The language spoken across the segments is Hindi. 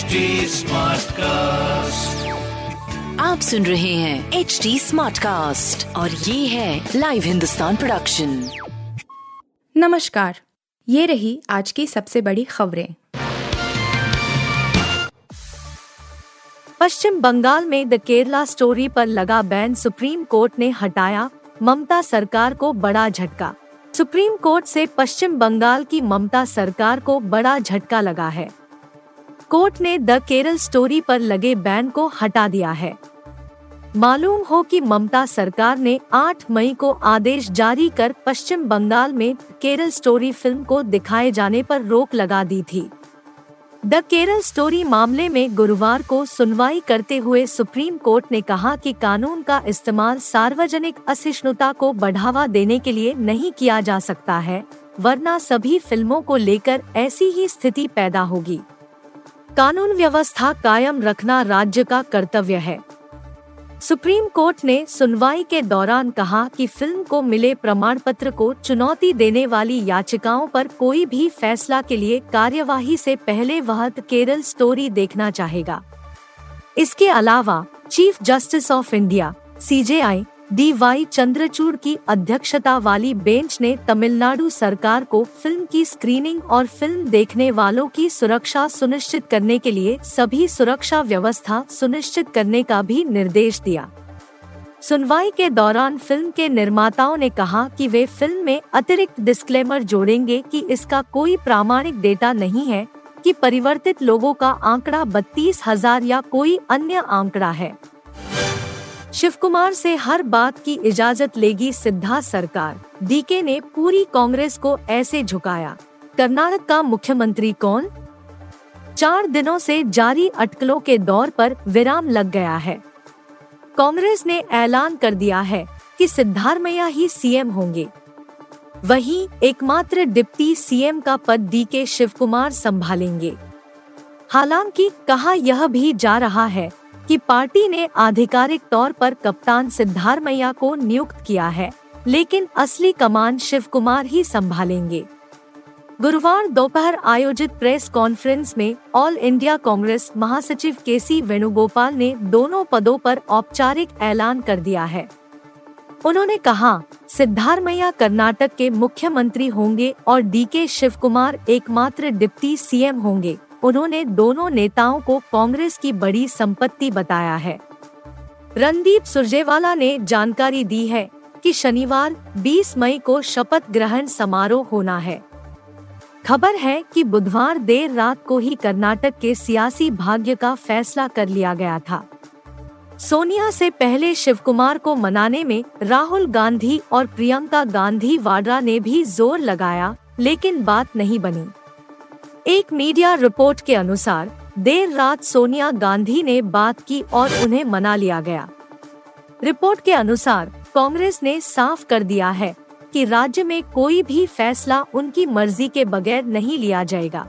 HD कास्ट आप सुन रहे हैं एच डी स्मार्ट कास्ट और ये है लाइव हिंदुस्तान प्रोडक्शन नमस्कार ये रही आज की सबसे बड़ी खबरें। पश्चिम बंगाल में द केरला स्टोरी पर लगा बैन सुप्रीम कोर्ट ने हटाया ममता सरकार को बड़ा झटका। सुप्रीम कोर्ट से पश्चिम बंगाल की ममता सरकार को बड़ा झटका लगा है। कोर्ट ने द केरल स्टोरी पर लगे बैन को हटा दिया है। मालूम हो कि ममता सरकार ने 8 मई को आदेश जारी कर पश्चिम बंगाल में केरल स्टोरी फ़िल्म को दिखाए जाने पर रोक लगा दी थी। द केरल स्टोरी मामले में गुरुवार को सुनवाई करते हुए सुप्रीम कोर्ट ने कहा कि कानून का इस्तेमाल सार्वजनिक असहिष्णुता को बढ़ावा देने के लिए नहीं किया जा सकता है, वरना सभी फ़िल्मों को लेकर ऐसी ही स्थिति पैदा होगी। कानून व्यवस्था कायम रखना राज्य का कर्तव्य है। सुप्रीम कोर्ट ने सुनवाई के दौरान कहा कि फ़िल्म को मिले प्रमाण पत्र को चुनौती देने वाली याचिकाओं पर कोई भी फैसला के लिए कार्यवाही से पहले वह केरल स्टोरी देखना चाहेगा। इसके अलावा chief justice of India CJI D Y Chandrachud की अध्यक्षता वाली बेंच ने तमिलनाडु सरकार को फ़िल्म की स्क्रीनिंग और फ़िल्म देखने वालों की सुरक्षा सुनिश्चित करने के लिए सभी सुरक्षा व्यवस्था सुनिश्चित करने का भी निर्देश दिया। सुनवाई के दौरान फ़िल्म के निर्माताओं ने कहा कि वे फ़िल्म में अतिरिक्त डिस्क्लेमर जोड़ेंगे कि इसका कोई प्रामाणिक डेटा नहीं है कि परिवर्तित लोगों का आंकड़ा बत्तीस हज़ार या कोई अन्य आंकड़ा है। शिव कुमार से हर बात की इजाज़त लेगी सिद्धा सरकार। डीके ने पूरी कांग्रेस को ऐसे झुकाया। कर्नाटक का मुख्यमंत्री कौन? चार दिनों से जारी अटकलों के दौर पर विराम लग गया है। कांग्रेस ने ऐलान कर दिया है कि सिद्धारमैया ही सीएम होंगे। वहीं एकमात्र डिप्टी सीएम का पद डी के शिव कुमार संभालेंगे। हालाँकि कहा यह भी जा रहा है कि पार्टी ने आधिकारिक तौर पर कप्तान सिद्धारमैया को नियुक्त किया है, लेकिन असली कमान शिव कुमार ही संभालेंगे। गुरुवार दोपहर आयोजित प्रेस कॉन्फ्रेंस में ऑल इंडिया कांग्रेस महासचिव के सी वेणुगोपाल ने दोनों पदों पर औपचारिक ऐलान कर दिया है। उन्होंने कहा, सिद्धारमैया कर्नाटक के मुख्यमंत्री होंगे और डी के शिव कुमार एकमात्र डिप्टी सीएम होंगे। उन्होंने दोनों नेताओं को कांग्रेस की बड़ी संपत्ति बताया है। रणदीप सुरजेवाला ने जानकारी दी है कि शनिवार 20 मई को शपथ ग्रहण समारोह होना है। खबर है कि बुधवार देर रात को ही कर्नाटक के सियासी भाग्य का फैसला कर लिया गया था। सोनिया से पहले शिव कुमार को मनाने में राहुल गांधी और प्रियंका गांधी वाड्रा ने भी ज़ोर लगाया, लेकिन बात नहीं बनी। एक मीडिया रिपोर्ट के अनुसार, देर रात सोनिया गांधी ने बात की और उन्हें मना लिया गया। रिपोर्ट के अनुसार, कांग्रेस ने साफ़ कर दिया है कि राज्य में कोई भी फैसला उनकी मर्ज़ी के बगैर नहीं लिया जाएगा।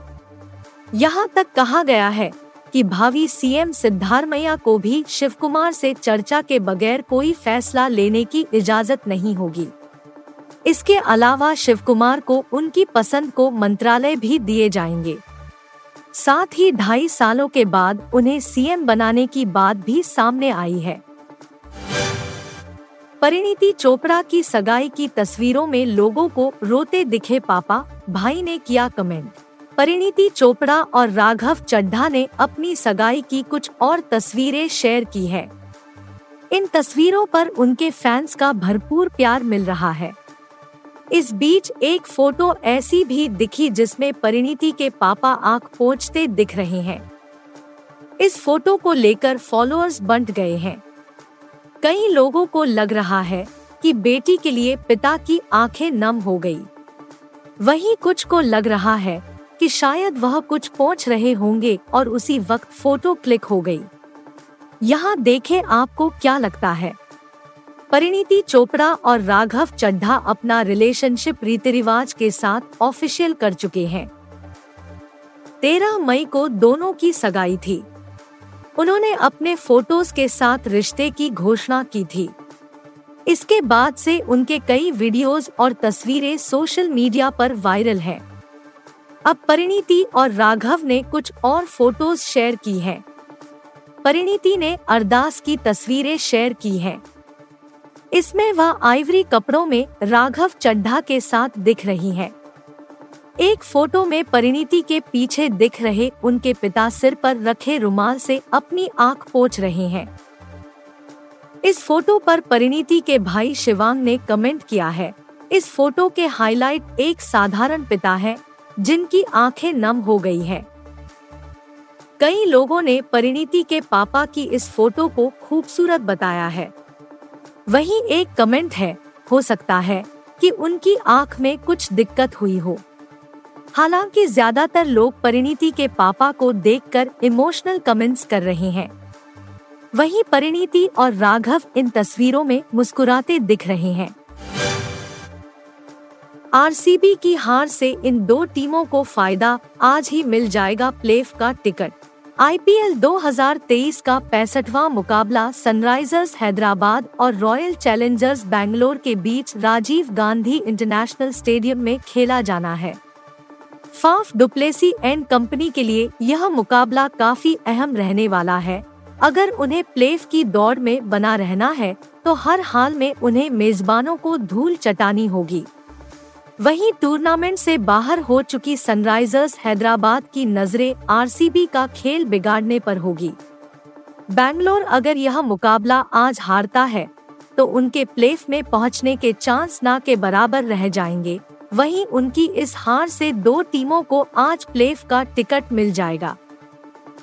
यहाँ तक कहा गया है कि भावी सीएम सिद्धारमैया को भी शिव कुमार से चर्चा के बगैर कोई फैसला लेने की इजाज़त नहीं होगी। इसके अलावा शिव कुमार को उनकी पसंद को मंत्रालय भी दिए जाएँगे। साथ ही ढाई सालों के बाद उन्हें सीएम बनाने की बात भी सामने आई है। परिणीति चोपड़ा की सगाई की तस्वीरों में लोगों को रोते दिखे पापा, भाई ने किया कमेंट। परिणीति चोपड़ा और राघव चड्ढा ने अपनी सगाई की कुछ और तस्वीरें शेयर की है। इन तस्वीरों पर उनके फैंस का भरपूर प्यार मिल रहा है। इस बीच एक फ़ोटो ऐसी भी दिखी जिसमें परिणीति के पापा आँख पोंछते दिख रहे हैं इस फ़ोटो को लेकर फॉलोअर्स बंट गए हैं कई लोगों को लग रहा है कि बेटी के लिए पिता की आँखें नम हो गई। वहीं कुछ को लग रहा है कि शायद वह कुछ पहुँच रहे होंगे और उसी वक्त फ़ोटो क्लिक हो गई। यहाँ देखें आपको क्या लगता है परिणीति चोपड़ा और राघव चड्ढा अपना रिलेशनशिप रीति रिवाज के साथ ऑफिशियल कर चुके हैं तेरह मई को दोनों की सगाई थी उन्होंने अपने फ़ोटोज़ के साथ रिश्ते की घोषणा की थी इसके बाद से उनके कई वीडियोस और तस्वीरें सोशल मीडिया पर वायरल हैं। अब परिणीति और राघव ने कुछ और फ़ोटोज़ शेयर की हैं। परिणीति ने अरदास की तस्वीरें शेयर की हैं। इसमें वह आइवरी कपड़ों में राघव चड्ढा के साथ दिख रही हैं। एक फ़ोटो में परिणीति के पीछे दिख रहे उनके पिता सिर पर रखे रुमाल से अपनी आँख पोछ रहे हैं। इस फ़ोटो पर परिणीति के भाई शिवांग ने कमेंट किया है। इस फ़ोटो के हाईलाइट एक साधारण पिता है, जिनकी आँखें नम हो गई है। कई लोगों ने परिणीति के पापा की इस फ़ोटो को खूबसूरत बताया है। वहीं एक कमेंट है, हो सकता है कि उनकी आँख में कुछ दिक्कत हुई हो। हालाँकि ज़्यादातर लोग परिणीति के पापा को देखकर इमोशनल कमेंट्स कर रहे हैं। वहीं परिणीति और राघव इन तस्वीरों में मुस्कुराते दिख रहे हैं। आरसीबी की हार से इन दो टीमों को फ़ायदा आज ही मिल जाएगा प्लेफ का टिकट। आईपीएल 2023 का पैंसठवा मुकाबला सनराइजर्स हैदराबाद और रॉयल चैलेंजर्स बैंगलोर के बीच राजीव गांधी इंटरनेशनल स्टेडियम में खेला जाना है। फाफ डुप्लेसी एंड कंपनी के लिए यह मुकाबला काफ़ी अहम रहने वाला है। अगर उन्हें प्लेफ की दौड़ में बना रहना है तो हर हाल में उन्हें मेजबानों को धूल चटानी होगी। वहीं टूर्नामेंट से बाहर हो चुकी सनराइजर्स हैदराबाद की नज़रें आरसीबी का खेल बिगाड़ने पर होगी। बैंगलोर अगर यह मुकाबला आज हारता है तो उनके प्लेफ में पहुँचने के चांस ना के बराबर रह जाएँगे। वहीं उनकी इस हार से दो टीमों को आज प्लेफ का टिकट मिल जाएगा।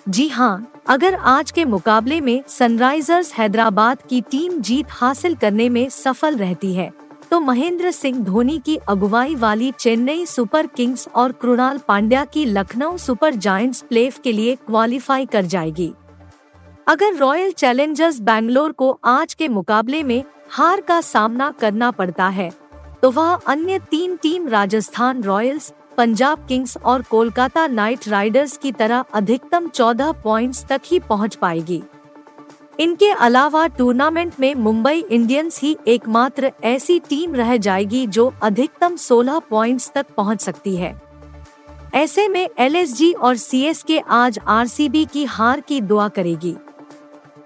जी हाँ अगर आज के मुकाबले में सनराइजर्स हैदराबाद की टीम जीत हासिल करने में सफल रहती है तो महेंद्र सिंह धोनी की अगुवाई वाली चेन्नई सुपर किंग्स और कृणाल पांड्या की लखनऊ सुपर जायंट्स प्लेफ के लिए क्वालिफाई कर जाएगी। अगर रॉयल चैलेंजर्स बैंगलोर को आज के मुकाबले में हार का सामना करना पड़ता है तो वह अन्य तीन team Rajasthan Royals, Punjab Kings और कोलकाता नाइट राइडर्स की तरह अधिकतम 14 पॉइंट्स तक ही पहुँच पाएगी। इनके अलावा टूर्नामेंट में मुंबई इंडियंस ही एकमात्र ऐसी टीम रह जाएगी जो अधिकतम 16 पॉइंट्स तक पहुँच सकती है। ऐसे में एलएसजी और सी आज आरसीबी की हार की दुआ करेगी।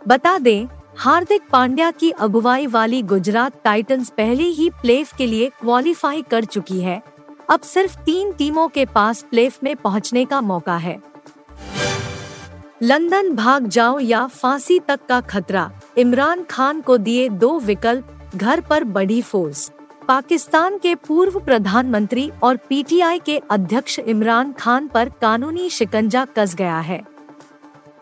बता दें, हार्दिक पांड्या की अगुवाई वाली गुजरात टाइटंस पहले ही प्लेफ के लिए क्वालिफाई कर चुकी है। अब सिर्फ़ तीन टीमों के पास प्लेफ में पहुँचने का मौका है। लंदन भाग जाओ या फांसी तक का खतरा। इमरान खान को दिए दो विकल्प, घर पर बड़ी फोर्स पाकिस्तान के पूर्व प्रधानमंत्री और पीटीआई के अध्यक्ष इमरान खान पर कानूनी शिकंजा कस गया है।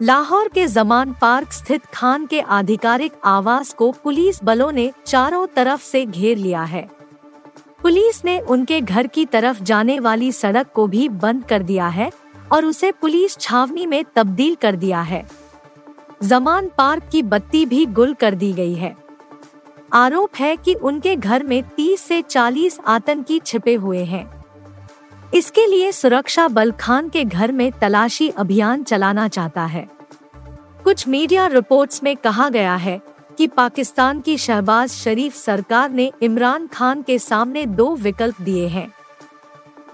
लाहौर के जमान पार्क स्थित खान के आधिकारिक आवास को पुलिस बलों ने चारों तरफ़ से घेर लिया है। पुलिस ने उनके घर की तरफ़ जाने वाली सड़क को भी बंद कर दिया है और उसे पुलिस छावनी में तब्दील कर दिया है। जमान पार्क की बत्ती भी गुल कर दी गई है। आरोप है कि उनके घर में 30 से 40 आतंकी छिपे हुए हैं। इसके लिए सुरक्षा बल खान के घर में तलाशी अभियान चलाना चाहता है। कुछ मीडिया रिपोर्ट्स में कहा गया है कि पाकिस्तान की शहबाज शरीफ सरकार ने इमरान खान के सामने दो विकल्प दिए हैं।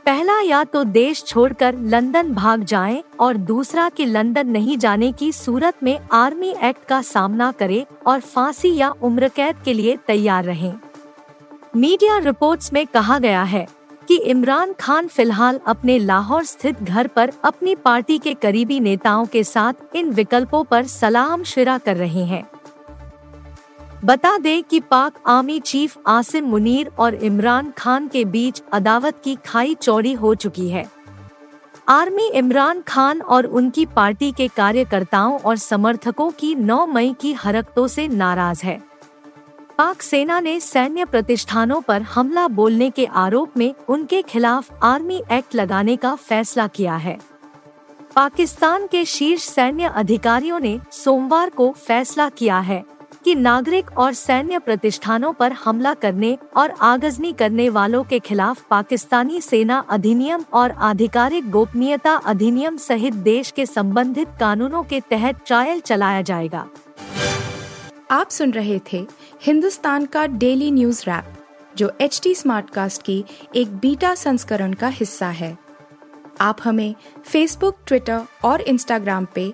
पहला या तो देश छोड़कर लंदन भाग जाएँ और दूसरा कि लंदन नहीं जाने की सूरत में आर्मी एक्ट का सामना करें और फांसी या उम्र कैद के लिए तैयार रहें। मीडिया रिपोर्ट्स में कहा गया है कि इमरान खान फ़िलहाल अपने लाहौर स्थित घर पर अपनी पार्टी के करीबी नेताओं के साथ इन विकल्पों पर सलाह मशविरा कर रहे हैं बता दें कि पाक आर्मी चीफ आसिम मुनीर और इमरान खान के बीच अदावत की खाई चौड़ी हो चुकी है। आर्मी इमरान खान और उनकी पार्टी के कार्यकर्ताओं और समर्थकों की 9 मई की हरकतों से नाराज़ है। पाक सेना ने सैन्य प्रतिष्ठानों पर हमला बोलने के आरोप में उनके खिलाफ आर्मी एक्ट लगाने का फैसला किया है। पाकिस्तान के शीर्ष सैन्य अधिकारियों ने सोमवार को फैसला किया है। कि नागरिक और सैन्य प्रतिष्ठानों पर हमला करने और आगजनी करने वालों के खिलाफ पाकिस्तानी सेना अधिनियम और आधिकारिक गोपनीयता अधिनियम सहित देश के संबंधित कानूनों के तहत ट्रायल चलाया जाएगा। आप सुन रहे थे हिंदुस्तान का डेली न्यूज़ रैप, जो एच टी स्मार्ट कास्ट की एक बीटा संस्करण का हिस्सा है। आप हमें फेसबुक ट्विटर और इंस्टाग्राम पे